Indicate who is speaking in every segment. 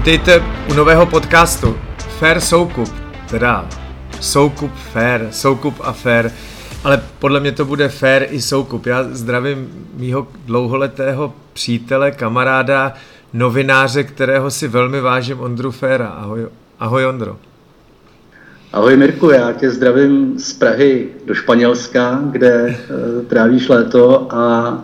Speaker 1: Vítejte u nového podcastu Fair Soukup, teda Soukup Fair, Soukup a Fair, ale podle mě to bude Fair i Soukup. Já zdravím mýho dlouholetého přítele, kamaráda, novináře, kterého si velmi vážím, Ondru Féra. Ahoj, ahoj Ondro.
Speaker 2: Ahoj Mirku, já tě zdravím z Prahy do Španělska, kde uh, trávíš léto a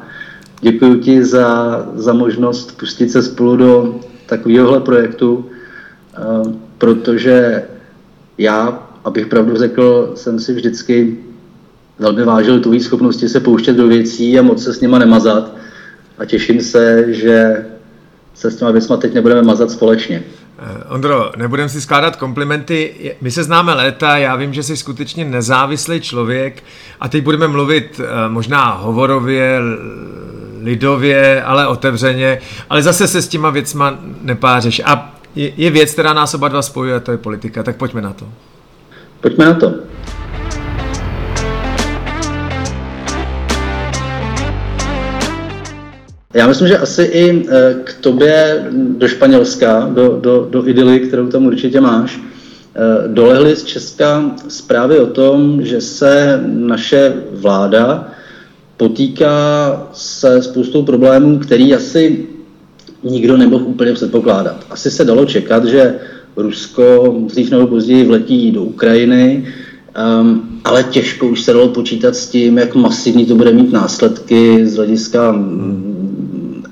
Speaker 2: děkuji ti za, za možnost pustit se spolu do takovéhohle projektu, uh, protože já, abych pravdu řekl, jsem si vždycky velmi vážil tvojí schopnosti se pouštět do věcí a moc se s nima nemazat a těším se, že se s těma věcma teď nebudeme mazat společně.
Speaker 1: Eh, Ondro, nebudem si skládat komplimenty. My se známe léta, já vím, že jsi skutečně nezávislý člověk a teď budeme mluvit eh, možná hovorově, lidově, ale otevřeně, ale zase se s těma věcma nepářeš. A je věc, která nás oba dva spojuje, to je politika, tak pojďme na to.
Speaker 2: Pojďme na to. Já myslím, že asi i eh, k tobě do Španělska, do, do, do idyly, kterou tam určitě máš, eh, dolehly z Česka zprávy o tom, že se naše vláda potýká se spoustou problémů, který asi nikdo nemohl úplně předpokládat. Asi se dalo čekat, že Rusko dřív nebo později vletí do Ukrajiny, um, ale těžko už se dalo počítat s tím, jak masivní to bude mít následky z hlediska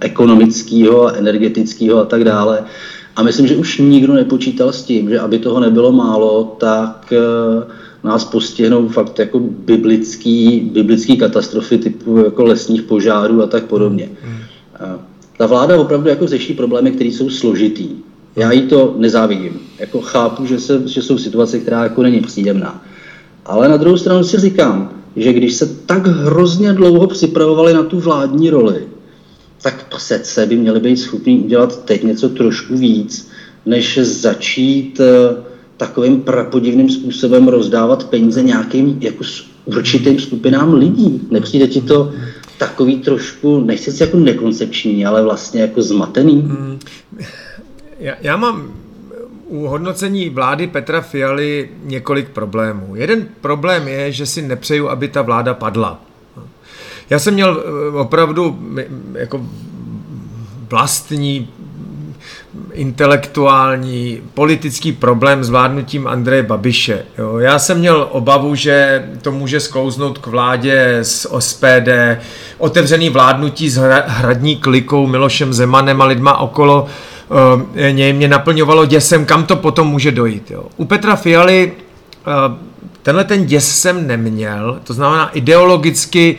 Speaker 2: ekonomického, energetického a tak dále. A myslím, že už nikdo nepočítal s tím, že aby toho nebylo málo, tak eh, nás postihnou fakt jako biblický, biblický katastrofy typu jako lesních požárů a tak podobně. Hmm. Eh, ta vláda opravdu jako řeší problémy, které jsou složitý. Já jí to nezávidím. Jako chápu, že, se, že jsou situace, která jako není příjemná. Ale na druhou stranu si říkám, že když se tak hrozně dlouho připravovali na tu vládní roli, tak přece by měli být schopni udělat teď něco trošku víc, než začít eh, takovým prapodivným způsobem rozdávat peníze nějakým jako určitým skupinám lidí. Nepřijde ti to takový trošku, nechci si jako nekoncepční, ale vlastně jako zmatený? Hmm.
Speaker 1: Já, já mám u hodnocení vlády Petra Fialy několik problémů. Jeden problém je, že si nepřeju, aby ta vláda padla. Já jsem měl eh, opravdu jako vlastní intelektuální, politický problém s vládnutím Andreje Babiše. Jo. Já jsem měl obavu, že to může sklouznout k vládě s OSPD, otevřený vládnutí s hradní klikou Milošem Zemanem a lidma okolo uh, něj mě naplňovalo děsem, kam to potom může dojít. Jo. U Petra Fialy uh, tenhle ten děs jsem neměl, to znamená ideologicky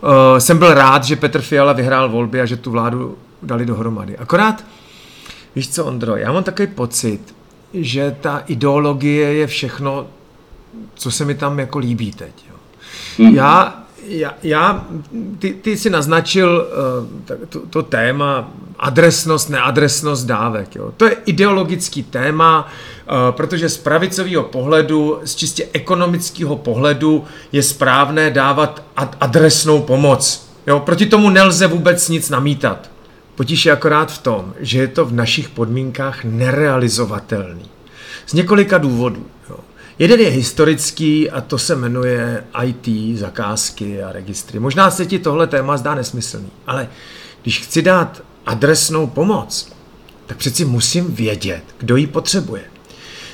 Speaker 1: uh, jsem byl rád, že Petr Fiala vyhrál volby a že tu vládu dali dohromady. Akorát, víš co, Ondro, já mám takový pocit, že ta ideologie je všechno, co se mi tam jako líbí teď. Jo. Mm. Já, já, já ty, ty jsi naznačil uh, to, to téma adresnost, neadresnost dávek. Jo. To je ideologický téma, uh, protože z pravicového pohledu, z čistě ekonomického pohledu je správné dávat ad- adresnou pomoc. Jo. Proti tomu nelze vůbec nic namítat. Potíž je akorát v tom, že je to v našich podmínkách nerealizovatelný. Z několika důvodů. Jo. Jeden je historický a to se jmenuje IT, zakázky a registry. Možná se ti tohle téma zdá nesmyslný, ale když chci dát adresnou pomoc, tak přeci musím vědět, kdo ji potřebuje.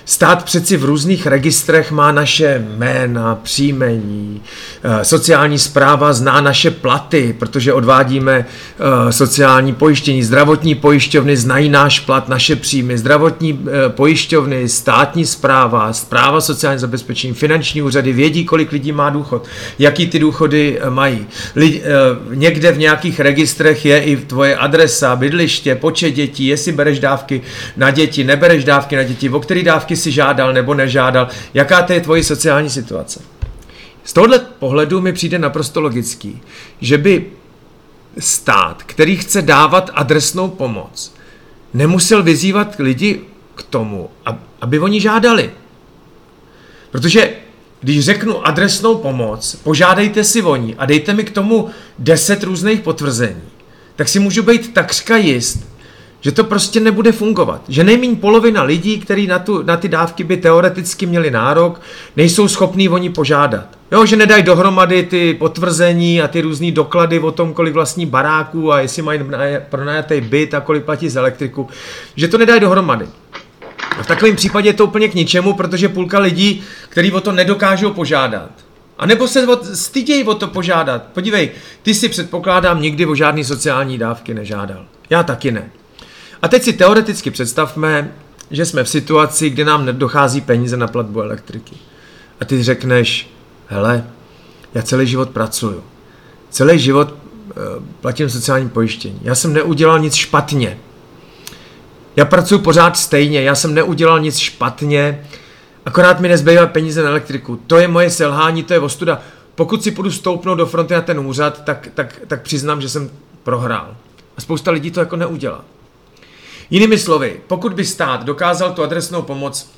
Speaker 1: Stát přeci v různých registrech má naše jména, příjmení, eh, sociální zpráva zná naše platy, protože odvádíme eh, sociální pojištění. Zdravotní pojišťovny znají náš plat, naše příjmy. Zdravotní eh, pojišťovny, státní zpráva, zpráva sociální zabezpečení, finanční úřady vědí, kolik lidí má důchod, jaký ty důchody mají. Lid, někde v nějakých registrech je i tvoje adresa, bydliště, počet dětí, jestli bereš dávky na děti, nebereš dávky na děti, o který dávky si žádal nebo nežádal, jaká to je tvoje sociální situace. Z tohohle pohledu mi přijde naprosto logický, že by stát, který chce dávat adresnou pomoc, nemusel vyzývat lidi k tomu, aby oni žádali. Protože když řeknu adresnou pomoc, požádejte si o ní a dejte mi k tomu deset různých potvrzení, tak si můžu být takřka jist, že to prostě nebude fungovat. Že nejméně polovina lidí, kteří na, tu, na ty dávky by teoreticky měli nárok, nejsou schopní oni požádat. Jo, že nedají dohromady ty potvrzení a ty různé doklady o tom, kolik vlastní baráků a jestli mají pronajatý byt a kolik platí z elektriku, že to nedají dohromady. A v takovém případě je to úplně k ničemu, protože půlka lidí, kteří o to nedokážou požádat, a nebo se stydějí o to požádat. Podívej, ty si předpokládám nikdy o žádný sociální dávky nežádal. Já taky ne. A teď si teoreticky představme, že jsme v situaci, kdy nám dochází peníze na platbu elektriky. A ty řekneš, hele, já celý život pracuju. Celý život uh, platím sociální pojištění. Já jsem neudělal nic špatně. Já pracuji pořád stejně, já jsem neudělal nic špatně, akorát mi nezbývá peníze na elektriku. To je moje selhání, to je ostuda. Pokud si půjdu stoupnout do fronty na ten úřad, tak, tak, tak přiznám, že jsem prohrál. A spousta lidí to jako neudělá. Jinými slovy, pokud by stát dokázal tu adresnou pomoc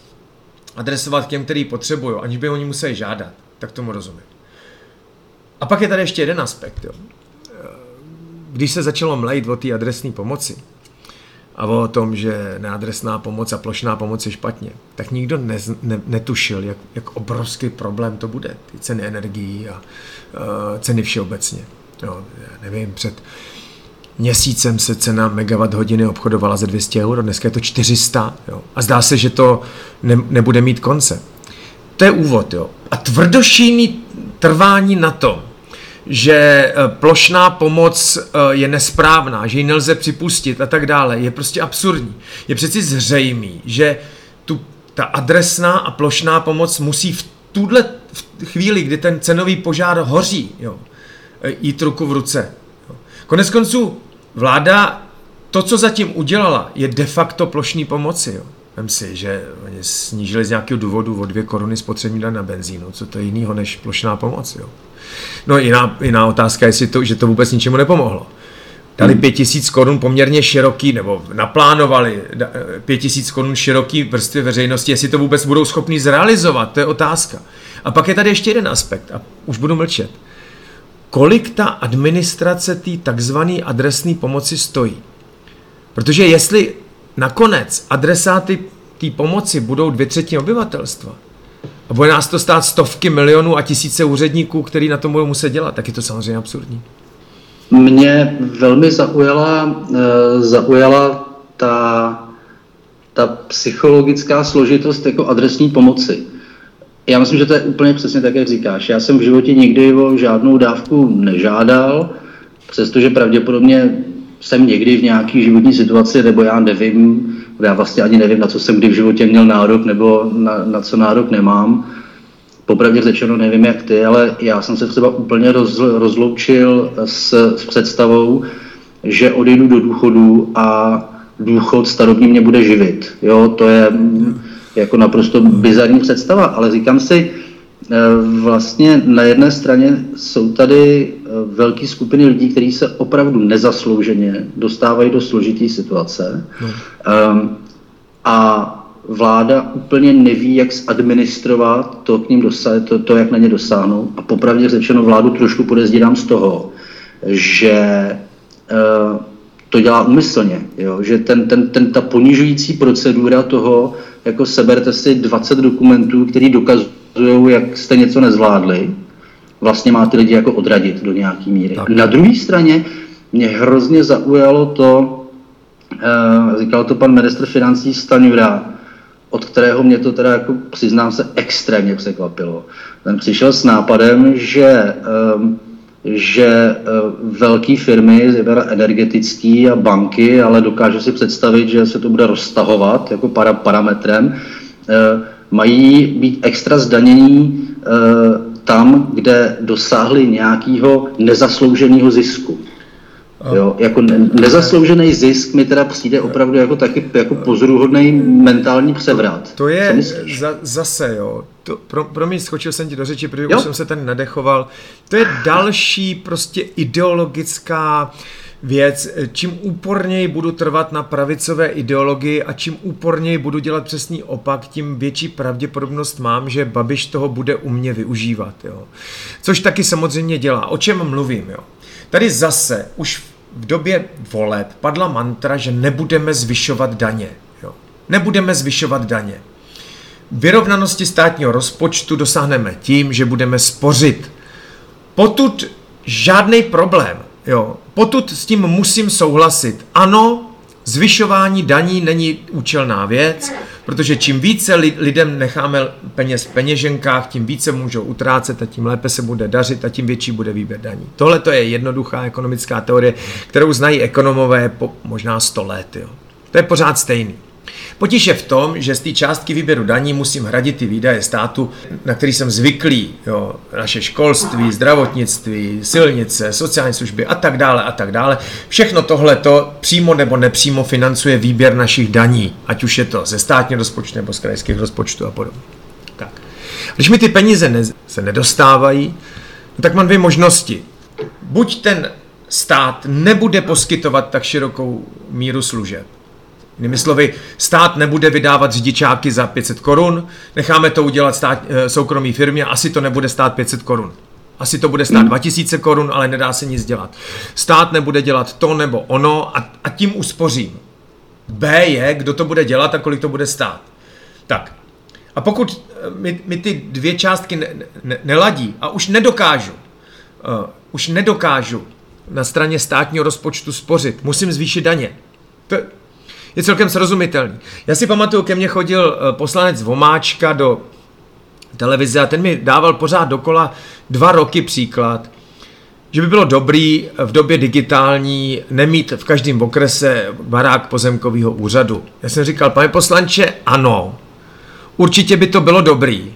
Speaker 1: adresovat těm, který potřebují, aniž by oni museli žádat, tak tomu rozumím. A pak je tady ještě jeden aspekt. Jo. Když se začalo mlejt o té adresní pomoci a o tom, že neadresná pomoc a plošná pomoc je špatně, tak nikdo ne, ne, netušil, jak, jak obrovský problém to bude. Ty ceny energií a uh, ceny všeobecně. Jo, nevím, před měsícem se cena megawatt hodiny obchodovala za 200 euro, dneska je to 400 jo. a zdá se, že to ne, nebude mít konce. To je úvod. Jo. A tvrdošíný trvání na to, že eh, plošná pomoc eh, je nesprávná, že ji nelze připustit a tak dále, je prostě absurdní. Je přeci zřejmý, že tu, ta adresná a plošná pomoc musí v tuhle chvíli, kdy ten cenový požár hoří, jo, eh, jít ruku v ruce. Konec konců Vláda to, co zatím udělala, je de facto plošní pomoci. Jo. Vem si, že oni snížili z nějakého důvodu o dvě koruny spotřební daň na benzínu. Co to je jiného než plošná pomoc? Jo. No jiná, jiná otázka je, to, že to vůbec ničemu nepomohlo. Dali hmm. pět tisíc korun poměrně široký, nebo naplánovali pět tisíc korun široký vrstvy veřejnosti, jestli to vůbec budou schopni zrealizovat, to je otázka. A pak je tady ještě jeden aspekt, a už budu mlčet kolik ta administrace té takzvané adresní pomoci stojí. Protože jestli nakonec adresáty té pomoci budou dvě třetiny obyvatelstva a bude nás to stát stovky milionů a tisíce úředníků, který na tom budou muset dělat, tak je to samozřejmě absurdní.
Speaker 2: Mě velmi zaujala, uh, zaujala ta, ta psychologická složitost jako adresní pomoci. Já myslím, že to je úplně přesně tak, jak říkáš. Já jsem v životě nikdy o žádnou dávku nežádal, přestože pravděpodobně jsem někdy v nějaký životní situaci, nebo já nevím, já vlastně ani nevím, na co jsem kdy v životě měl nárok, nebo na, na co nárok nemám. Popravdě řečeno nevím, jak ty, ale já jsem se třeba úplně roz, rozloučil s, s představou, že odejdu do důchodu a důchod starobní mě bude živit. Jo, to je jako naprosto bizarní představa, ale říkám si, eh, vlastně na jedné straně jsou tady eh, velké skupiny lidí, kteří se opravdu nezaslouženě dostávají do složité situace no. um, a vláda úplně neví, jak zadministrovat to, k ním dosa- to, to, jak na ně dosáhnou. A popravdě řečeno vládu trošku podezírám z toho, že uh, to dělá umyslně, jo? že ten, ten, ten, ta ponižující procedura toho, jako seberte si 20 dokumentů, které dokazují, jak jste něco nezvládli, vlastně má ty lidi jako odradit do nějaké míry. Tak. Na druhé straně mě hrozně zaujalo to, uh, říkal to pan ministr financí Staňura, od kterého mě to teda jako přiznám se extrémně překvapilo. Ten přišel s nápadem, že um, že eh, velké firmy, zejména energetické a banky, ale dokážu si představit, že se to bude roztahovat jako para, parametrem, eh, mají být extra zdanění eh, tam, kde dosáhli nějakého nezaslouženého zisku. Jo, jako nezasloužený zisk mi teda přijde opravdu jako taky jako pozoruhodný mentální převrat.
Speaker 1: To je za, zase, jo, to, pro, pro mě skočil jsem ti do řeči, protože jo? už jsem se ten nadechoval. To je další prostě ideologická věc. Čím úporněji budu trvat na pravicové ideologii a čím úporněji budu dělat přesný opak, tím větší pravděpodobnost mám, že Babiš toho bude u mě využívat. Jo. Což taky samozřejmě dělá. O čem mluvím? Jo? Tady zase už v době voleb padla mantra, že nebudeme zvyšovat daně. Jo. Nebudeme zvyšovat daně. Vyrovnanosti státního rozpočtu dosáhneme tím, že budeme spořit. Potud žádný problém. Jo. Potud s tím musím souhlasit. Ano, zvyšování daní není účelná věc, protože čím více lidem necháme peněz v peněženkách, tím více můžou utrácet a tím lépe se bude dařit a tím větší bude výběr daní. Tohle to je jednoduchá ekonomická teorie, kterou znají ekonomové po možná 100 let. Jo. To je pořád stejný. Potíž je v tom, že z té částky výběru daní musím hradit ty výdaje státu, na který jsem zvyklý. Jo, naše školství, zdravotnictví, silnice, sociální služby a tak dále a tak dále. Všechno tohle to přímo nebo nepřímo financuje výběr našich daní, ať už je to ze státního rozpočtu nebo z krajských rozpočtů a podobně. Tak. Když mi ty peníze ne, se nedostávají, no tak mám dvě možnosti. Buď ten stát nebude poskytovat tak širokou míru služeb, Jinými slovy, stát nebude vydávat řidičáky za 500 korun, necháme to udělat stát, eh, soukromý firmě, asi to nebude stát 500 korun. Asi to bude stát 2000 korun, ale nedá se nic dělat. Stát nebude dělat to nebo ono a, a tím uspořím. B je, kdo to bude dělat a kolik to bude stát. Tak. A pokud eh, mi, mi ty dvě částky ne, ne, neladí a už nedokážu, uh, už nedokážu na straně státního rozpočtu spořit, musím zvýšit daně. To, je celkem srozumitelný. Já si pamatuju, ke mně chodil eh, poslanec Vomáčka do televize a ten mi dával pořád dokola dva roky příklad, že by bylo dobrý v době digitální nemít v každém okrese barák pozemkového úřadu. Já jsem říkal, pane poslanče, ano, určitě by to bylo dobrý.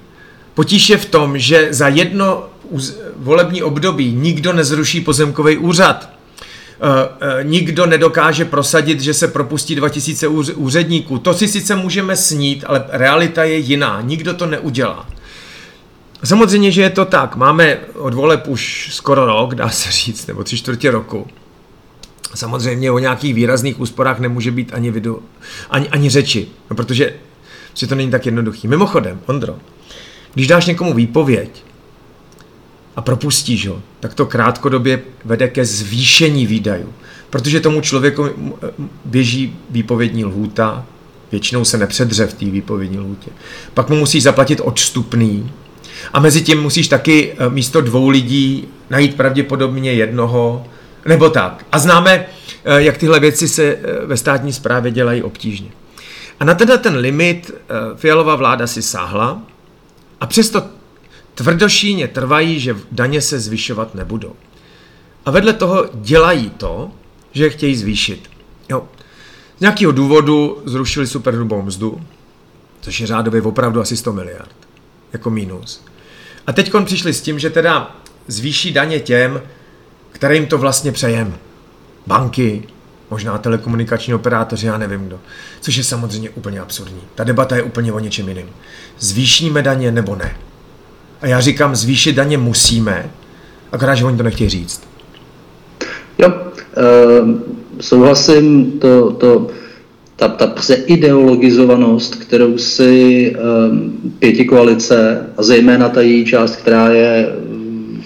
Speaker 1: Potíž je v tom, že za jedno volební období nikdo nezruší pozemkový úřad. Eh, eh, nikdo nedokáže prosadit, že se propustí 2000 úředníků. To si sice můžeme snít, ale realita je jiná. Nikdo to neudělá. Samozřejmě, že je to tak. Máme od voleb už skoro rok, dá se říct, nebo tři čtvrtě roku. Samozřejmě o nějakých výrazných úsporách nemůže být ani, video, ani, ani řeči, no protože si to není tak jednoduchý. Mimochodem, Ondro, když dáš někomu výpověď, a propustíš ho, tak to krátkodobě vede ke zvýšení výdajů. Protože tomu člověku běží výpovědní lhůta, většinou se nepředře v té výpovědní lhůtě. Pak mu musíš zaplatit odstupný a mezi tím musíš taky eh, místo dvou lidí najít pravděpodobně jednoho, nebo tak. A známe, eh, jak tyhle věci se eh, ve státní správě dělají obtížně. A na tenhle ten limit Fialová vláda si sáhla a přesto tvrdošíně trvají, že daně se zvyšovat nebudou. A vedle toho dělají to, že je chtějí zvýšit. Jo. Z nějakého důvodu zrušili superhrubou mzdu, což je řádově opravdu asi 100 miliard, jako mínus. A teď přišli s tím, že teda zvýší daně těm, kterým to vlastně přejem. Banky, možná telekomunikační operátoři, já nevím kdo. Což je samozřejmě úplně absurdní. Ta debata je úplně o něčem jiném. Zvýšíme daně nebo ne? A já říkám, zvýšit daně musíme, akorát, že oni to nechtějí říct.
Speaker 2: Jo, uh, souhlasím, to, to, ta, ta pseideologizovanost, kterou si um, pěti koalice, a zejména ta její část, která je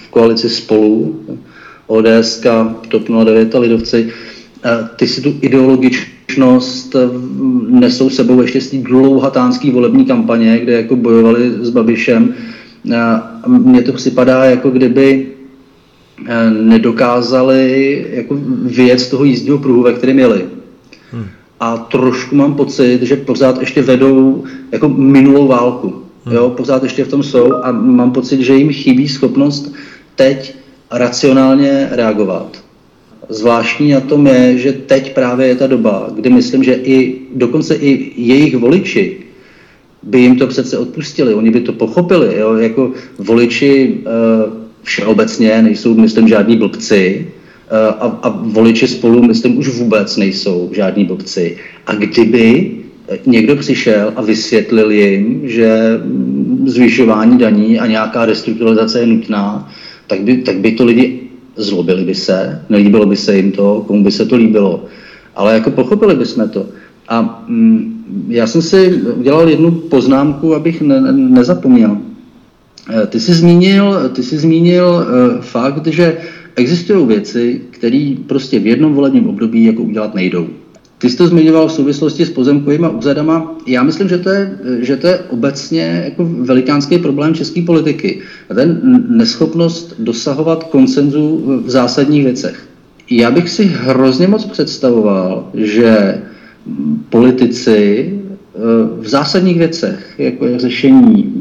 Speaker 2: v koalici spolu, ODS, TOP 09 a Lidovci, uh, ty si tu ideologičnost nesou sebou ještě z té dlouhatánské volební kampaně, kde jako bojovali s Babišem, mně to připadá, jako kdyby eh, nedokázali jako vyjet z toho jízdního pruhu, ve kterém jeli. Hmm. A trošku mám pocit, že pořád ještě vedou jako minulou válku. Hmm. Jo, pořád ještě v tom jsou a mám pocit, že jim chybí schopnost teď racionálně reagovat. Zvláštní na tom je, že teď právě je ta doba, kdy myslím, že i dokonce i jejich voliči by jim to přece odpustili, oni by to pochopili, jo? jako voliči uh, všeobecně nejsou, myslím, žádní blbci uh, a, a voliči spolu, myslím, už vůbec nejsou žádní blbci. A kdyby někdo přišel a vysvětlil jim, že zvyšování daní a nějaká restrukturalizace je nutná, tak by, tak by to lidi zlobili by se, nelíbilo by se jim to, komu by se to líbilo, ale jako pochopili bychom to. A mm, já jsem si udělal jednu poznámku, abych ne, nezapomněl. Eh, ty jsi zmínil, ty jsi zmínil uh, fakt, že existují věci, které prostě v jednom volebním období jako udělat nejdou. Ty jsi to zmiňoval v souvislosti s pozemkovými úzadama. Já myslím, že to je, že to je obecně jako velikánský problém české politiky. A ten neschopnost dosahovat konsenzu v zásadních věcech. Já bych si hrozně moc představoval, že politici eh, v zásadních věcech, jako je řešení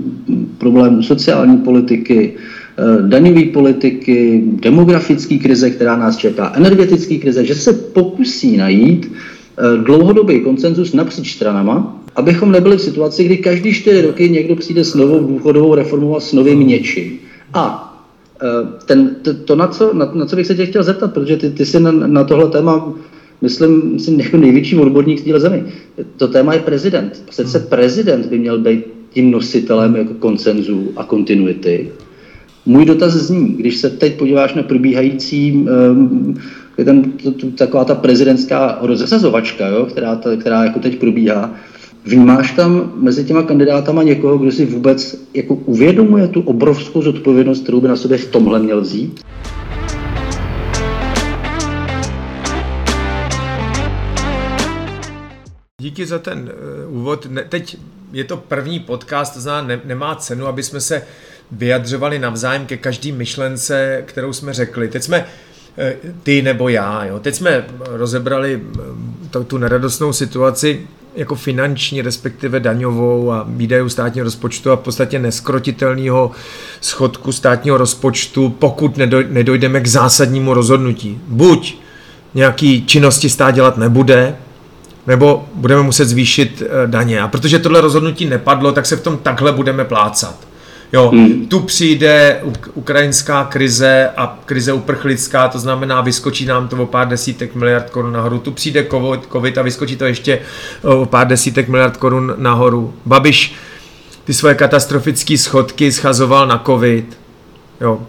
Speaker 2: problémů sociální politiky, eh, daňové politiky, demografické krize, která nás čeká, energetické krize, že se pokusí najít Eh, dlouhodobý koncenzus napříč stranama, abychom nebyli v situaci, kdy každý čtyři roky někdo přijde s novou důchodovou reformou a s novým něčím. A ten, to, to na, co, na, na co bych se tě chtěl zeptat, protože ty, ty jsi na, na tohle téma, myslím, jsi jako největší odborník z téhle zemi. To téma je prezident. Přece hmm. prezident by měl být tím nositelem jako koncenzu a kontinuity. Můj dotaz zní, když se teď podíváš na probíhající um, je tam to, to, taková ta prezidentská rozesazovačka, jo, která, ta, která jako teď probíhá. Vnímáš tam mezi těma kandidátama někoho, kdo si vůbec jako uvědomuje tu obrovskou zodpovědnost, kterou by na sobě v tomhle měl vzít?
Speaker 1: Díky za ten uh, úvod. Ne, teď je to první podcast, to znamená, ne, nemá cenu, aby jsme se vyjadřovali navzájem ke každý myšlence, kterou jsme řekli. Teď jsme Eh, ty nebo já. Jo. Teď jsme rozebrali eh, to, tu neradostnou situaci jako finanční, respektive daňovou a výdajů státního rozpočtu a v podstatě neskrotitelného schodku státního rozpočtu, pokud nedojdeme k zásadnímu rozhodnutí. Buď nějaký činnosti stát dělat nebude, nebo budeme muset zvýšit eh, daně. A protože tohle rozhodnutí nepadlo, tak se v tom takhle budeme plácat. Jo, hmm. tu přijde ukrajinská krize a krize uprchlická, to znamená, vyskočí nám to o pár desítek miliard korun nahoru. Tu přijde COVID a vyskočí to ještě o pár desítek miliard korun nahoru. Babiš ty svoje katastrofické schodky schazoval na COVID. Jo.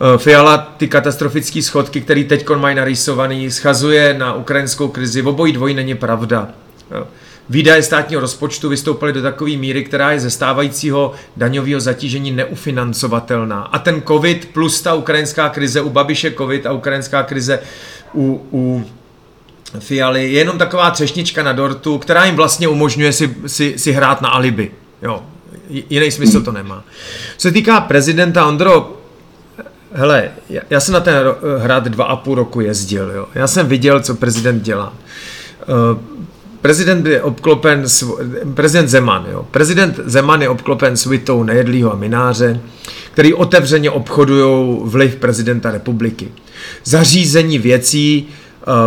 Speaker 1: E, Fiala ty katastrofické schodky, které teď mají narýsovaný, schazuje na ukrajinskou krizi. Obojí dvojí není pravda. Jo. Výdaje státního rozpočtu vystoupaly do takové míry, která je ze stávajícího daňového zatížení neufinancovatelná. A ten COVID plus ta ukrajinská krize, u Babiše COVID a ukrajinská krize u, u Fialy je jenom taková třešnička na dortu, která jim vlastně umožňuje si, si, si hrát na alibi. Jo, jiný smysl to nemá. Co se týká prezidenta Ondro, hele, já, jsem na ten hrad dva a půl roku jezdil, jo. Já jsem viděl, co prezident dělá. Uh, prezident je obklopen, prezident Zeman, jo. Prezident Zeman je obklopen svitou nejedlýho a mináře, který otevřeně obchodují vliv prezidenta republiky. Zařízení věcí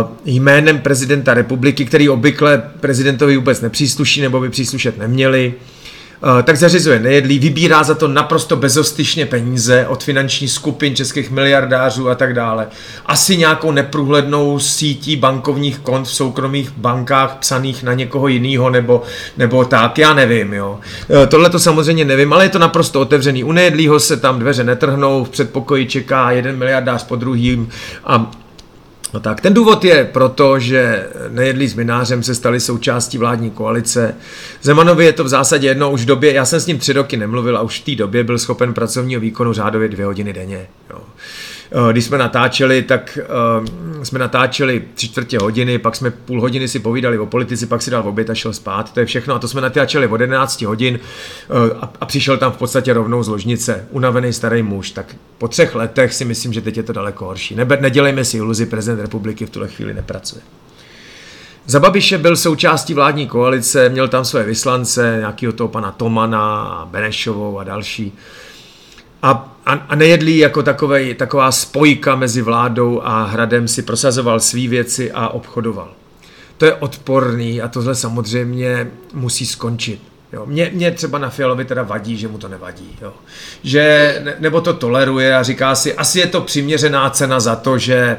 Speaker 1: uh, jménem prezidenta republiky, který obvykle prezidentovi vůbec nepřísluší nebo by příslušet neměli, Eh, tak zařizuje nejedlí, vybírá za to naprosto bezostyšně peníze od finanční skupin českých miliardářů a tak dále. Asi nějakou neprůhlednou sítí bankovních kont v soukromých bankách psaných na někoho jiného nebo, nebo tak, já nevím. Jo. Eh, tohle to samozřejmě nevím, ale je to naprosto otevřený. U nejedlího se tam dveře netrhnou, v předpokoji čeká jeden miliardář po druhým a No tak, ten důvod je proto, že nejedlí s minářem se stali součástí vládní koalice. Zemanovi je to v zásadě jedno už v době, já jsem s ním tři roky nemluvil a už v té době byl schopen pracovního výkonu řádově dvě hodiny denně. Jo. Eh, když jsme natáčeli, tak uh, jsme natáčeli tři čtvrtě hodiny, pak jsme půl hodiny si povídali o politici, pak si dal oběd a šel spát. To je všechno. A to jsme natáčeli od 11 hodin uh, a, přišel tam v podstatě rovnou z ložnice. Unavený starý muž. Tak po třech letech si myslím, že teď je to daleko horší. Nedělejme si iluzi, prezident republiky v tuhle chvíli nepracuje. Za Babiše byl součástí vládní koalice, měl tam své vyslance, nějakého toho pana Tomana, Benešovou a další. A, a, a nejedlí jako takové, taková spojka mezi vládou a hradem si prosazoval své věci a obchodoval. To je odporný a tohle samozřejmě musí skončit. Jo. Mě, mě třeba na Fialovi teda vadí, že mu to nevadí. Jo. Že, ne, nebo to toleruje a říká si, asi je to přiměřená cena za to, že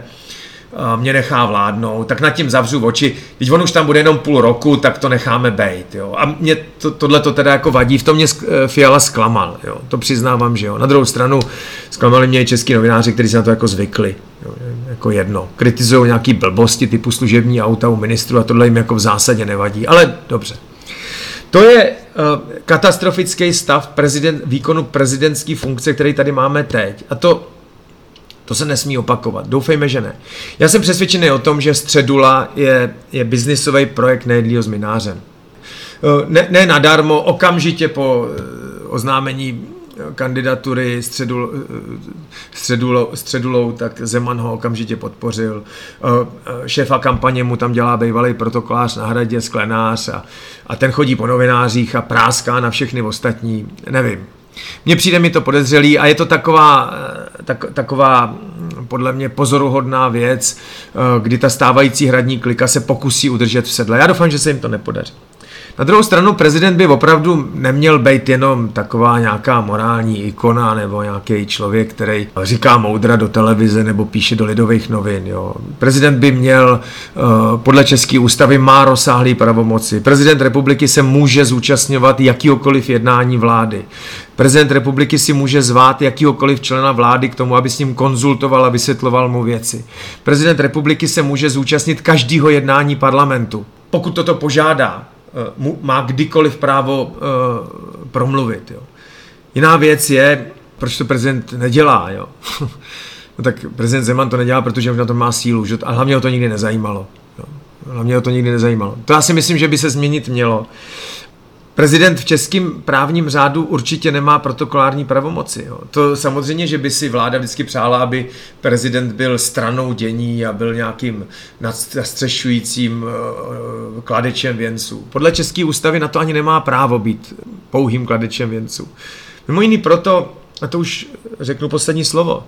Speaker 1: mě nechá vládnout, tak nad tím zavřu oči. Když on už tam bude jenom půl roku, tak to necháme bejt. Jo. A mě to, tohle to teda jako vadí, v tom mě eh, Fiala zklamal, jo. to přiznávám, že jo. Na druhou stranu zklamali mě i český novináři, kteří se na to jako zvykli, jo. jako jedno. Kritizují nějaký blbosti typu služební auta u ministru a tohle jim jako v zásadě nevadí, ale dobře. To je uh, katastrofický stav prezident, výkonu prezidentské funkce, který tady máme teď. A to To se nesmí opakovat. Doufejme, že ne. Já jsem přesvědčený o tom, že Středula je, je biznisový projekt nejedlýho z Minářem. Ne, ne nadarmo, okamžitě po oznámení kandidatury středul, středulou, středulou, tak Zeman ho okamžitě podpořil. Šéfa kampaně mu tam dělá bývalý protokolář na hradě, sklenář a, a ten chodí po novinářích a práská na všechny ostatní. Nevím. Mně přijde mi to podezřelý a je to taková, tak, taková podle mě pozoruhodná věc, kdy ta stávající hradní klika se pokusí udržet v sedle. Já doufám, že se jim to nepodaří. Na druhou stranu prezident by opravdu neměl být jenom taková nějaká morální ikona nebo nějaký člověk, který říká moudra do televize nebo píše do lidových novin. Jo. Prezident by měl eh, podle České ústavy má rozsáhlý pravomoci. Prezident republiky se může zúčastňovat jakýkoliv jednání vlády. Prezident republiky si může zvát jakýkoliv člena vlády k tomu, aby s ním konzultoval a vysvětloval mu věci. Prezident republiky se může zúčastnit každého jednání parlamentu. Pokud toto požádá, má kdykoliv právo uh, promluvit. Jo. Jiná věc je, proč to prezident nedělá. Jo. no tak prezident Zeman to nedělá, protože už na to má sílu, že? a hlavně ho to nikdy nezajímalo. Jo. Hlavně ho to nikdy nezajímalo. To já si myslím, že by se změnit mělo. Prezident v českém právním řádu určitě nemá protokolární pravomoci. Jo. To samozřejmě, že by si vláda vždycky přála, aby prezident byl stranou dění a byl nějakým nastřešujícím uh, kladečem věnců. Podle české ústavy na to ani nemá právo být pouhým kladečem věnců. Mimo jiný proto, a to už řeknu poslední slovo,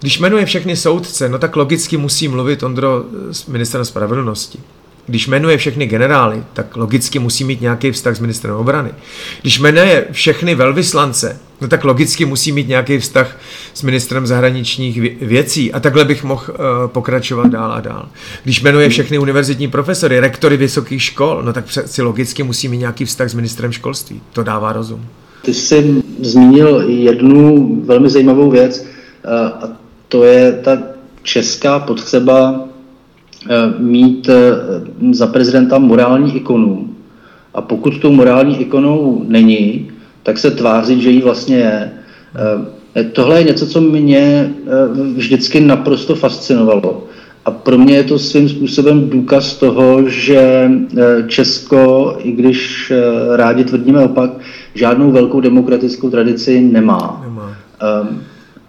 Speaker 1: když jmenuje všechny soudce, no tak logicky musí mluvit Ondro s ministrem spravedlnosti. Když jmenuje všechny generály, tak logicky musí mít nějaký vztah s ministrem obrany. Když jmenuje všechny velvyslance, no tak logicky musí mít nějaký vztah s ministrem zahraničních věcí. A takhle bych mohl uh, pokračovat dál a dál. Když jmenuje všechny univerzitní profesory, rektory vysokých škol, no tak přeci logicky musí mít nějaký vztah s ministrem školství. To dává rozum.
Speaker 2: Ty jsi zmínil jednu velmi zajímavou věc, uh, a to je ta česká potřeba Eh, mít eh, za prezidenta morální ikonu. A pokud tou morální ikonou není, tak se tvářit, že jí vlastně je. Eh, tohle je něco, co mě vždycky naprosto fascinovalo. A pro mě je to svým způsobem důkaz toho, že Česko, i když rádi tvrdíme opak, žádnou velkou demokratickou tradici nemá. nemá.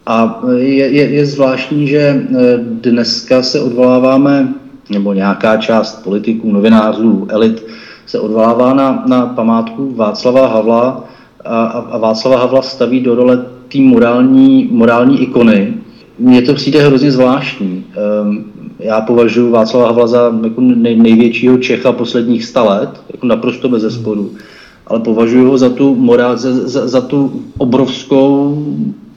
Speaker 2: A je, je, je zvláštní, že dneska se odvoláváme nebo nějaká část politiků, novinářů, elit se odvolává na, na památku Václava Havla a, a Václava Havla staví do role té morální, morální ikony. Mně to přijde hrozně zvláštní. Um, já považuji Václava Havla za jako nej, největšího Čecha posledních sta let, jako naprosto bez zesporu. Ale považuji ho za tu, morál, za, za, za tu obrovskou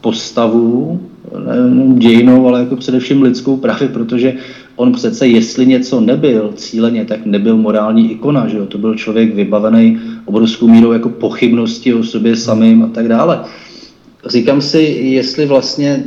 Speaker 2: postavu, ne dějinou, ale jako především lidskou právě, protože on přece, jestli něco nebyl cíleně, tak nebyl morální ikona, že jo? to byl člověk vybavený obrovskou mírou jako pochybnosti o sobě samým a tak dále. Říkám si, jestli vlastně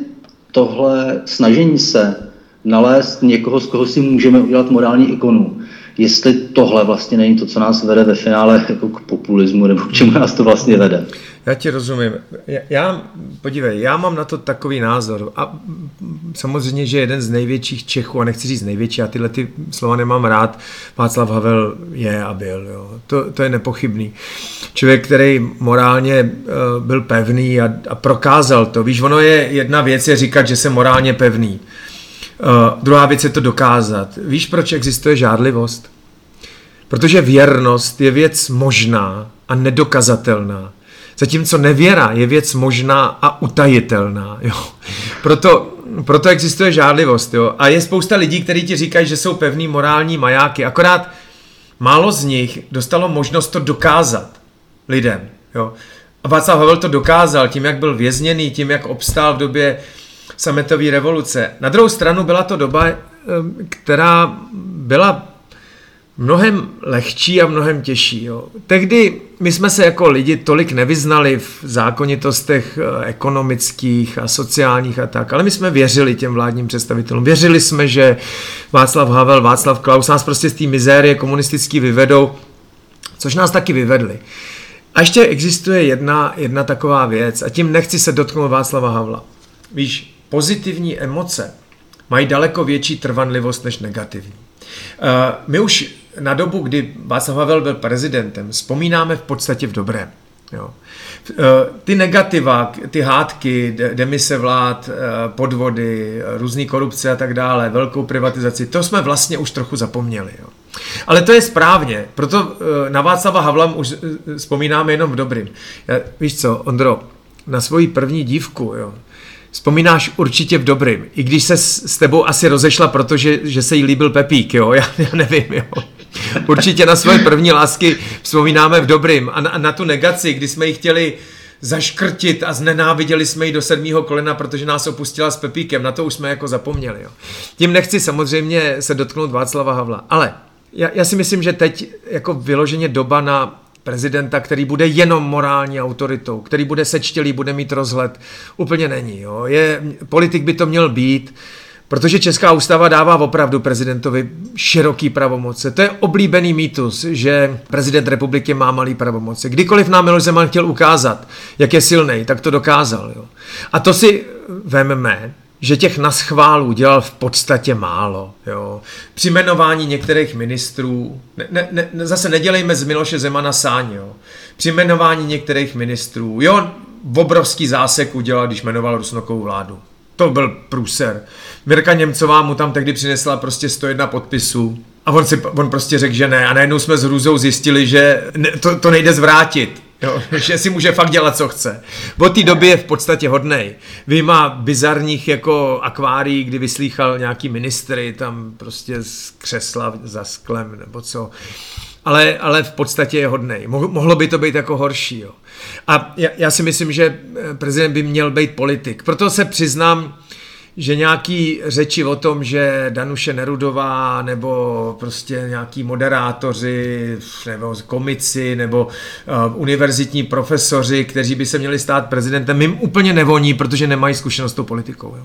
Speaker 2: tohle snažení se nalézt někoho, z koho si můžeme udělat morální ikonu, jestli tohle vlastně není to, co nás vede ve finále jako k populismu, nebo k čemu nás to vlastně vede.
Speaker 1: Já ti rozumím. Já, já, podívej, já mám na to takový názor. A samozřejmě, že jeden z největších Čechů, a nechci říct největší, a tyhle ty slova nemám rád, Václav Havel je a byl. Jo. To, to je nepochybný. Člověk, který morálně uh, byl pevný a, a prokázal to. Víš, ono je jedna věc je říkat, že jsem morálně pevný. Uh, druhá věc je to dokázat. Víš, proč existuje žádlivost? Protože věrnost je věc možná a nedokazatelná. Zatímco nevěra je věc možná a utajitelná. Jo. Proto, proto existuje žádlivost. Jo. A je spousta lidí, kteří ti říkají, že jsou pevný morální majáky. Akorát málo z nich dostalo možnost to dokázat lidem. Jo. A Václav Havel to dokázal tím, jak byl vězněný, tím, jak obstál v době sametové revoluce. Na druhou stranu byla to doba, eh, která byla mnohem lehčí a mnohem těžší. Jo. Tehdy my jsme se jako lidi tolik nevyznali v zákonitostech eh, ekonomických a sociálních a tak, ale my jsme věřili těm vládním představitelům. Věřili jsme, že Václav Havel, Václav Klaus nás prostě z té mizérie komunistický vyvedou, což nás taky vyvedli. A ještě existuje jedna, jedna taková věc a tím nechci se dotknout Václava Havla. Víš, pozitivní emoce mají daleko větší trvanlivost než negativní. Eh, my už na dobu, kdy Václav Havel byl prezidentem, vzpomínáme v podstatě v dobrém. Jo. Eh, ty negativa, ty hádky, demise vlád, eh, podvody, různé korupce a tak dále, velkou privatizaci, to jsme vlastně už trochu zapomněli. Jo. Ale to je správně, proto na Václava Havla už vzpomínáme jenom v dobrým. Víš co, Ondro, na svoji první dívku, jo, vzpomínáš určitě v dobrým. I když se s tebou asi rozešla, protože že se jí líbil Pepík, jo? Já, já nevím, jo. Určitě na svoje první lásky vzpomínáme v dobrým. A na, a na tu negaci, kdy jsme ji chtěli zaškrtit a znenáviděli jsme ji do sedmého kolena, protože nás opustila s Pepíkem. Na to už jsme jako zapomněli. Jo. Tím nechci samozřejmě se dotknout Václava Havla. Ale já, já si myslím, že teď jako vyloženě doba na prezidenta, který bude jenom morální autoritou, který bude sečtělý, bude mít rozhled, úplně není. Jo. Je, politik by to měl být, protože Česká ústava dává opravdu prezidentovi široký pravomoce. To je oblíbený mýtus, že prezident republiky má malý pravomoce. Kdykoliv nám Miloš Zeman chtěl ukázat, jak je silný, tak to dokázal. Jo. A to si vememe, že těch naschválů dělal v podstatě málo. Jo. Při jmenování některých ministrů, ne, ne, ne, zase nedělejme z Miloše Zemana sáň, jo. při jmenování některých ministrů, jo, obrovský zásek udělal, když jmenoval Rusnokovou vládu. To byl průser. Mirka Němcová mu tam tehdy přinesla prostě 101 podpisů a on, si, on prostě řekl, že ne. A najednou jsme s Hrůzou zjistili, že to, to nejde zvrátit. Jo, že si může fakt dělat, co chce. Od té doby je v podstatě hodnej. Vyjma bizarních jako akvárií, kdy vyslýchal nějaký ministry tam prostě z křesla za sklem nebo co. Ale, ale v podstatě je hodnej. Mohlo by to být jako horší. Jo. A já, já si myslím, že prezident by měl být politik. Proto se přiznám, že nějaký řeči o tom, že Danuše Nerudová nebo prostě nějaký moderátoři nebo komici nebo uh, univerzitní profesoři, kteří by se měli stát prezidentem, jim úplně nevoní, protože nemají zkušenost s tou politikou. Jo.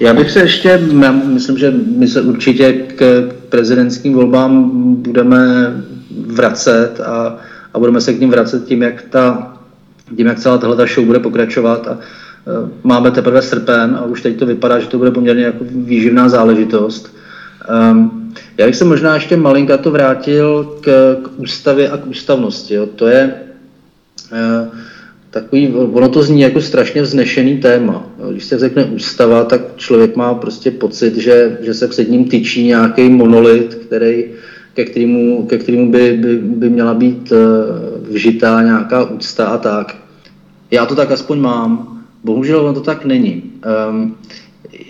Speaker 2: Já bych se ještě, myslím, že my se určitě k prezidentským volbám budeme vracet a a budeme se k ním vracet tím, jak, ta, tím, jak celá tahle show bude pokračovat. A, e, máme teprve srpen a už teď to vypadá, že to bude poměrně jako výživná záležitost. Um, já bych se možná ještě malinka to vrátil k, k ústavě a k ústavnosti. Jo. To je uh, takový, ono to zní jako strašně vznešený téma. Když se řekne ústava, tak člověk má prostě pocit, že, že se před ním tyčí nějaký monolit, který ke kterému, ke kterému by, by, by měla být eh, vžitá nějaká úcta a tak. Já to tak aspoň mám, bohužel ono to tak není. Um,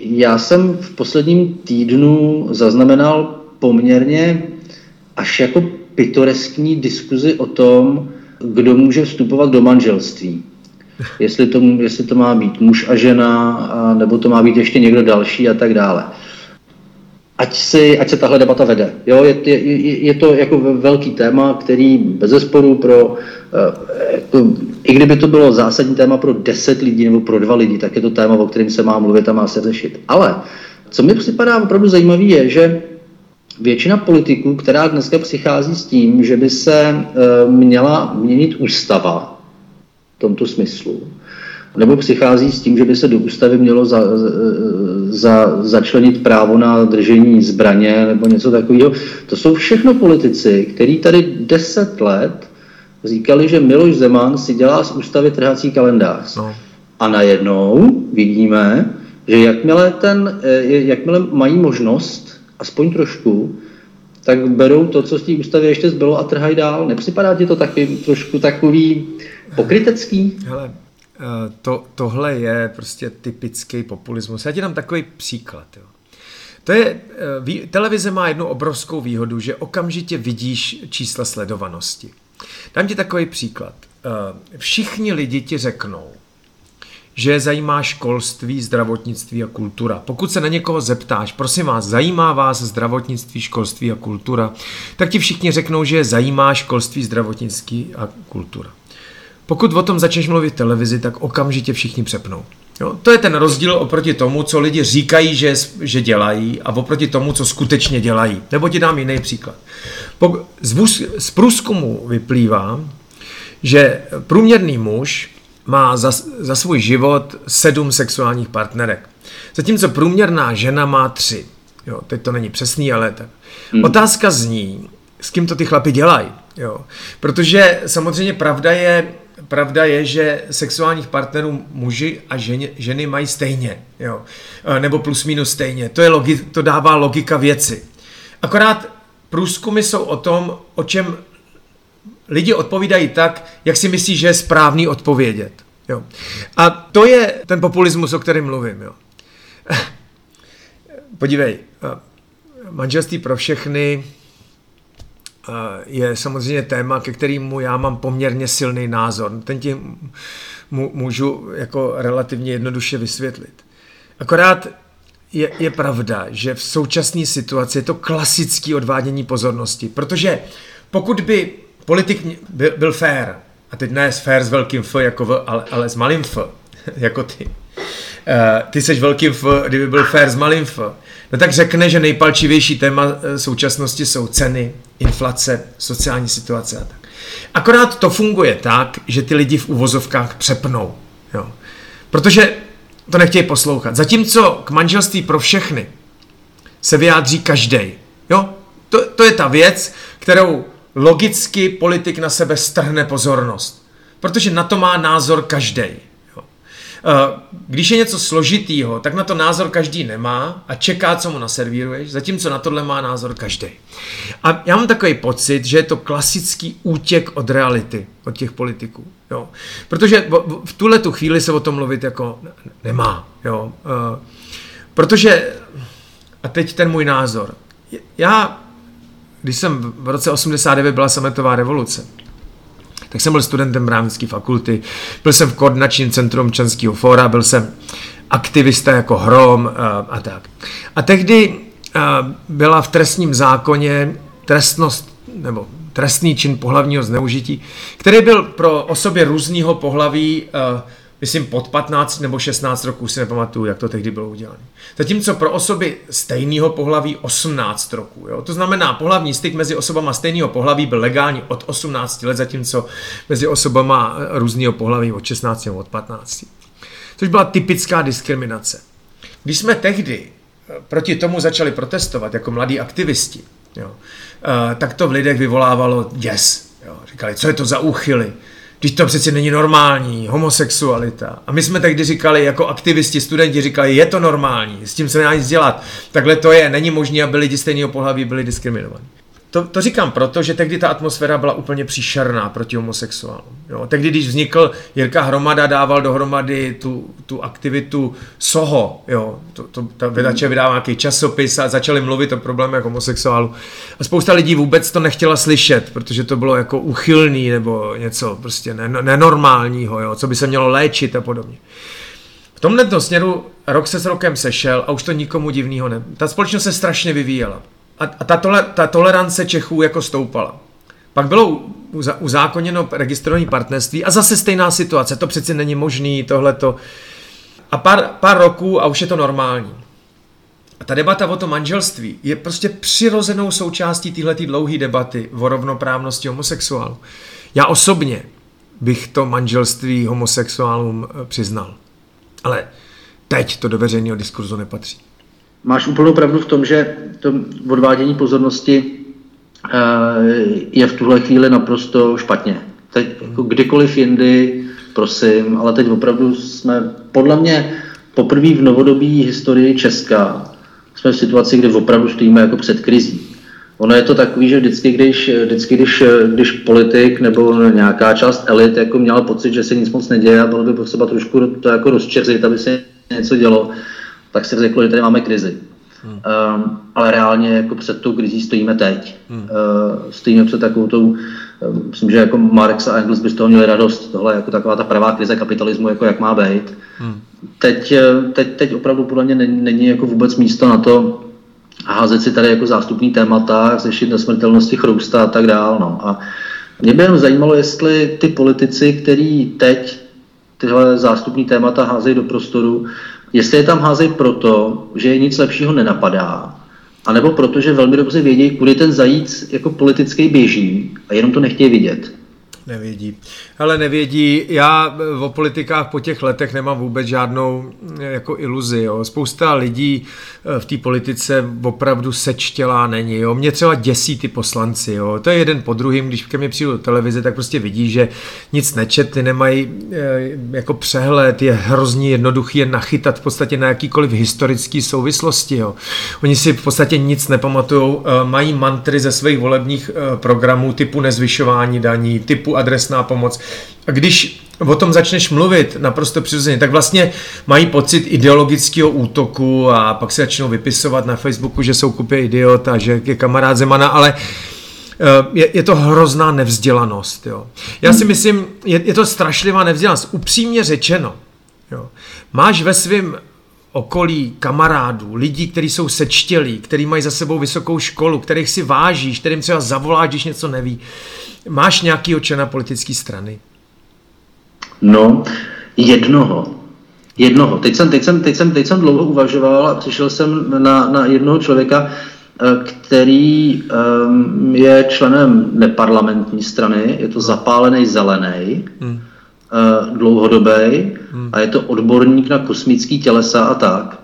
Speaker 2: já jsem v posledním týdnu zaznamenal poměrně až jako pitoreskní diskuzi o tom, kdo může vstupovat do manželství. Jestli to, jestli to má být muž a žena, a, nebo to má být ještě někdo další a tak dále ať, si, ať se tahle debata vede. Jo, je, je, je to jako velký téma, který bez zesporu pro, eh, jako, i kdyby to bylo zásadní téma pro 10 lidí nebo pro dva lidi, tak je to téma, o kterém se má mluvit a má se řešit. Ale co mi připadá opravdu zajímavé, je, že většina politiků, která dneska přichází s tím, že by se e, měla měnit ústava v tomto smyslu, nebo přichází s tím, že by se do ústavy mělo za, za, začlenit právo na držení zbraně nebo něco takového. To jsou všechno politici, kteří tady deset let říkali, že Miloš Zeman si dělá z ústavy trhací kalendář. No. A najednou vidíme, že jakmile, ten, jakmile mají možnost, aspoň trošku, tak berou to, co z té ústavy ještě zbylo a trhají dál. Nepřipadá ti to taky trošku takový pokrytecký?
Speaker 1: Hele, to, tohle je prostě typický populismus. Já ti dám takový příklad. Jo. To je, eh, televize má jednu obrovskou výhodu, že okamžitě vidíš čísla sledovanosti. Dám ti takový příklad. Eh, všichni lidi ti řeknou, že zajímá školství, zdravotnictví a kultura. Pokud se na někoho zeptáš, prosím vás, zajímá vás zdravotnictví, školství a kultura, tak ti všichni řeknou, že je zajímá školství, zdravotnictví a kultura. Pokud o tom začneš mluvit v televizi, tak okamžitě všichni přepnou. Jo, to je ten rozdíl oproti tomu, co lidi říkají, že, že dělají a oproti tomu, co skutečně dělají. Nebo ti dám jiný příklad. Z, z průzkumu vyplývá, že průměrný muž má za, za svůj život sedm sexuálních partnerek. Zatímco průměrná žena má tři. Jo, teď to není přesný, ale tak. Hmm. Otázka zní, s kým to ty chlapi dělají. Jo. Protože samozřejmě pravda je, pravda je, že sexuálních partnerů muži a ženy, ženy mají stejně. Jo. Nebo plus minus stejně. To, je logi, to dává logika věci. Akorát průzkumy jsou o tom, o čem lidi odpovídají tak, jak si myslí, že je správný odpovědět. Jo. A to je ten populismus, o kterém mluvím. Jo. Podívej, manželství pro všechny je samozřejmě téma, ke kterému já mám poměrně silný názor. Ten ti můžu jako relativně jednoduše vysvětlit. Akorát je, je pravda, že v současné situaci je to klasické odvádění pozornosti, protože pokud by politik byl, byl fair, a teď ne fair s velkým F jako v, ale, ale s malým F, jako ty, uh, ty seš velkým F, kdyby byl fair s malým F, no tak řekne, že nejpalčivější téma eh, současnosti jsou ceny, inflace, sociální situace a tak. Akorát to funguje tak, že ty lidi v uvozovkách přepnou. Jo. Protože to nechtějí poslouchat. Zatímco k manželství pro všechny se vyjádří každý. Jo? To, to je ta věc, kterou logicky politik na sebe strhne pozornost. Protože na to má názor každý. Eh, když je něco složitýho, tak na to názor každý nemá a čeká, co mu naservíruješ, zatímco na tohle má názor každý. A já mám takový pocit, že je to klasický útěk od reality, od těch politiků. Jo. Protože v tuhle tu chvíli se o tom mluvit jako nemá. Jo. Eh, protože, a teď ten můj názor, já, když jsem v roce 89 byla sametová revoluce, tak jsem byl studentem právnické fakulty, byl jsem v koordinačním centru občanského fóra, byl jsem aktivista jako Hrom a, eh, a tak. A tehdy eh, byla v trestním zákoně trestnost nebo trestný čin pohlavního zneužití, který byl pro osoby různého pohlaví eh, myslím pod 15 nebo 16 roků, si nepamatuju, jak to tehdy bylo udělané. Zatímco pro osoby stejného pohlaví 18 roků. Jo? To znamená, pohlavní styk mezi osobama stejného pohlaví byl legální od 18 let, zatímco mezi osobama různého pohlaví od 16 nebo od 15. Což byla typická diskriminace. Když jsme tehdy eh, proti tomu začali protestovat jako mladí aktivisti, jo, eh, tak to v lidech vyvolávalo děs. Jo. Říkali, co je to za úchyly, když to přeci není normální, homosexualita. A my jsme tehdy říkali, jako aktivisti, studenti říkali, je to normální, s tím se nedá nic dělat. Takhle to je, není možné, aby lidi stejného pohlaví byli diskriminovaní. To, to říkám proto, že tehdy ta atmosféra byla úplně příšerná proti homosexuálům. Jo. Tehdy, když vznikl Jirka Hromada, dával dohromady tu, tu aktivitu SOHO, jo. To, to, ta vydače vydává nějaký časopis a začali mluvit o problémech homosexuálů. A spousta lidí vůbec to nechtěla slyšet, protože to bylo jako uchylný nebo něco prostě nenormálního, jo, co by se mělo léčit a podobně. V tomhle směru rok se s rokem sešel a už to nikomu divného ne. Ta společnost se strašně vyvíjela a, a ta, tole, ta tolerance Čechů jako stoupala. Pak bylo uzákoněno registrované partnerství a zase stejná situace. To přeci není možný, tohleto. A pár, pár roků a už je to normální. A ta debata o tom manželství je prostě přirozenou součástí téhleté dlouhé debaty o rovnoprávnosti homosexuálů. Já osobně bych to manželství homosexuálům eh, přiznal. Ale teď to do veřejného diskurzu nepatří.
Speaker 2: Máš úplnou pravdu v tom, že to odvádění pozornosti eh, je v tuhle chvíli naprosto špatně. Teď jako kdykoliv jindy, prosím, ale teď opravdu jsme podle mě poprvé v novodobé historii Česka jsme v situaci, kdy opravdu stojíme jako před krizí. Ono je to takový, že vždycky, když, vždycky když, když politik nebo nějaká část elit jako měla pocit, že se nic moc neděje a bylo by potřeba trošku to jako rozčeřit, aby se něco dělo, tak se řeklo, že tady máme krizi. Hmm. Um, ale reálně jako před tou krizí stojíme teď. Hmm. Uh, stojíme před takovou tou, uh, myslím, že jako Marx a Engels by z toho měli radost. Tohle je jako taková ta pravá krize kapitalismu, jako jak má být. Hmm. Teď, eh, teď, teď opravdu podle mě není, není jako vůbec místo na to házet si tady jako zástupný témata, řešit nesmrtelnosti chrousta a tak dál. No. A mě by jenom zajímalo, jestli ty politici, kteří teď tyhle zástupní témata házejí do prostoru, Jestli je tam házejí proto, že je nic lepšího nenapadá, anebo proto, že velmi dobře vědí, kudy ten zajíc jako politický běží a jenom to nechtějí vidět.
Speaker 1: Nevědí. Ale nevědí. Já o politikách po těch letech nemám vůbec žádnou jako iluzi. Jo. Spousta lidí v té politice opravdu sečtělá není. Jo. Mě třeba děsí ty poslanci. Jo. To je jeden po druhým, když ke mně přijdu do televize, tak prostě vidí, že nic nečetli, nemají jako přehled, je hrozně jednoduchý je nachytat v podstatě na jakýkoliv historický souvislosti. Jo. Oni si v podstatě nic nepamatují, mají mantry ze svých volebních programů typu nezvyšování daní, typu adresná pomoc. A když o tom začneš mluvit naprosto přirozeně, tak vlastně mají pocit ideologického útoku a pak se začnou vypisovat na Facebooku, že jsou kupě idiot a že je kamarád Zemana, ale eh, je, je to hrozná nevzdělanost. Jo. Já si myslím, je, je to strašlivá nevzdělanost. Upřímně řečeno, jo. máš ve svém okolí kamarádů, lidí, kteří jsou sečtělí, kteří mají za sebou vysokou školu, kterých si vážíš, kterým třeba zavoláš, když něco neví. Máš nějaký člena politické strany?
Speaker 2: No, jednoho. Jednoho. Teď jsem, teď jsem, teď jsem, teď jsem dlouho uvažoval a přišel jsem na, na jednoho člověka, eh, který um, je členem neparlamentní strany, je to zapálený zelený, hmm. uh, dlouhodobý hmm. a je to odborník na kosmický tělesa a tak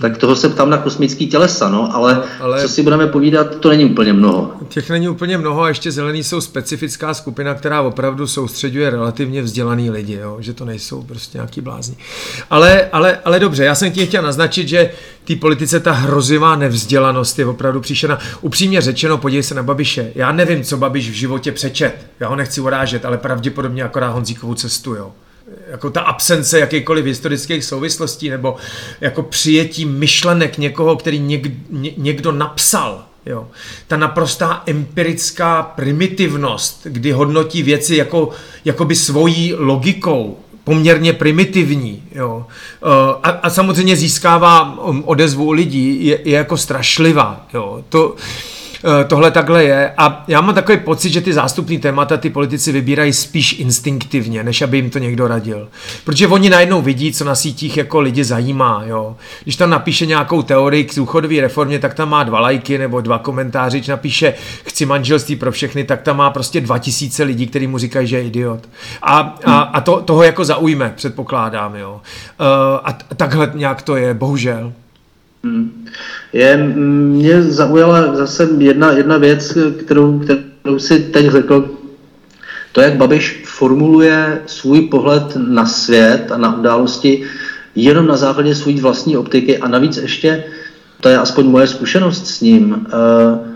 Speaker 2: tak toho se ptám na kosmický tělesa, no, ale, no, ale co si budeme povídat, to není úplně mnoho.
Speaker 1: Těch není úplně mnoho a ještě zelení jsou specifická skupina, která opravdu soustředuje relativně vzdělaný lidi, jo? že to nejsou prostě nějaký blázni. Ale, ale, ale dobře, já jsem ti chtěl naznačit, že té politice ta hrozivá nevzdělanost je opravdu příšerná. Upřímně řečeno, podívej se na Babiše. Já nevím, co Babiš v životě přečet. Já ho nechci urážet, ale pravděpodobně akorát Honzíkovou cestu, jo jako ta absence jakýkoliv historických souvislostí nebo jako přijetí myšlenek někoho, který něk, ně, někdo napsal. Jo. Ta naprostá empirická primitivnost, kdy hodnotí věci jako, jakoby svojí logikou, poměrně primitivní. Jo. A, a samozřejmě získává odezvu lidí, je, je jako strašlivá. Jo. To, Eh, tohle takhle je. A já mám takový pocit, že ty zástupní témata ty politici vybírají spíš instinktivně, než aby jim to někdo radil. Protože oni najednou vidí, co na sítích jako lidi zajímá. Jo. Když tam napíše nějakou teorii k důchodové reformě, tak tam má dva lajky nebo dva komentáře. Když napíše chci manželství pro všechny, tak tam má prostě dva tisíce lidí, kteří mu říkají, že je idiot. A, a, a to, toho jako zaujme, předpokládám. Jo. Uh, a takhle nějak to je, bohužel.
Speaker 2: Hmm. Je, mě zaujala zase jedna, jedna věc, kterou, kterou si teď řekl, to, jak Babiš formuluje svůj pohled na svět a na události jenom na základě své vlastní optiky a navíc ještě, to je aspoň moje zkušenost s ním, uh,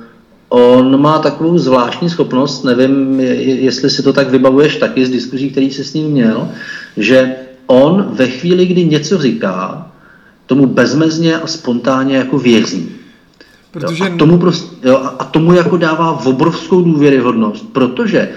Speaker 2: on má takovou zvláštní schopnost, nevím, jestli si to tak vybavuješ taky z diskuzí, který jsi s ním měl, že on ve chvíli, kdy něco říká, tomu bezmezně a spontánně jako věří. Protože... Jo, a, tomu prostě, jo, a tomu jako dává obrovskou důvěryhodnost, protože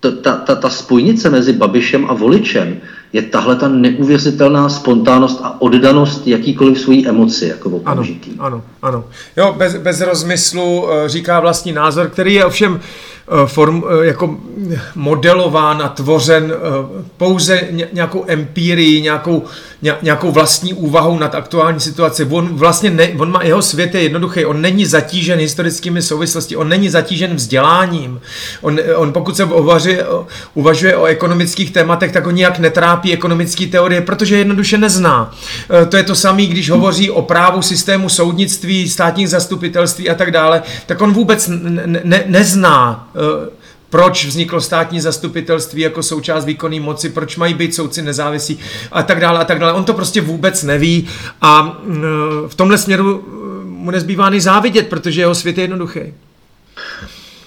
Speaker 2: ta, ta, ta spojnice mezi Babišem a voličem je tahle ta neuvěřitelná spontánnost a oddanost jakýkoliv svojí emoci, jako okamžitý.
Speaker 1: Ano, ano, ano. Jo, bez, bez rozmyslu eh, říká vlastní názor, který je ovšem Eh, form, eh, jako modelován a tvořen pouze nějakou empírii, nějakou, nějakou vlastní úvahou nad aktuální situaci. On vlastně ne, on má, jeho svět je jednoduchý, on není zatížen historickými souvislosti, on není zatížen vzděláním. On, on pokud se uvažuje, uvažuje o ekonomických tématech, tak on nijak netrápí ekonomické teorie, protože jednoduše nezná. To je to samé, když hovoří o právu systému soudnictví, státních zastupitelství a tak dále, tak on vůbec ne, ne, nezná Eh, proč vzniklo státní zastupitelství jako součást výkonné moci, proč mají být soudci nezávislí a tak dále a tak dále. On to prostě vůbec neví a eh, v tomhle směru eh, mu nezbývá než závidět, protože jeho svět je jednoduchý.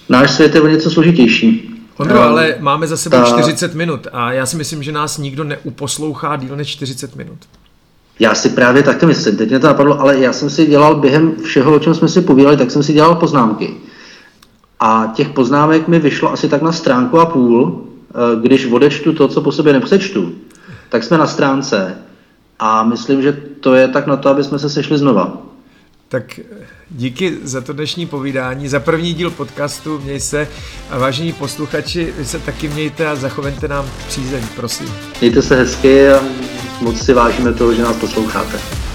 Speaker 2: Náš svět je o něco složitější.
Speaker 1: Ondro, ale máme za sebou ta... 40 minut a já si myslím, že nás nikdo neuposlouchá díl než 40 minut.
Speaker 2: Já si právě taky myslím, teď mě to napadlo, ale já jsem si dělal během všeho, o čem jsme si povídali, tak jsem si dělal poznámky. A těch poznámek mi vyšlo asi tak na stránku a půl, eh, když odečtu to, co po sobě nepřečtu, tak jsme na stránce. A myslím, že to je tak na to, aby jsme se sešli znova.
Speaker 1: Tak díky za to dnešní povídání, za první díl podcastu. Měj se a vážení posluchači, vy se taky mějte a zachovejte nám přízeň, prosím.
Speaker 2: Mějte se hezky a moc si vážíme toho, že nás posloucháte.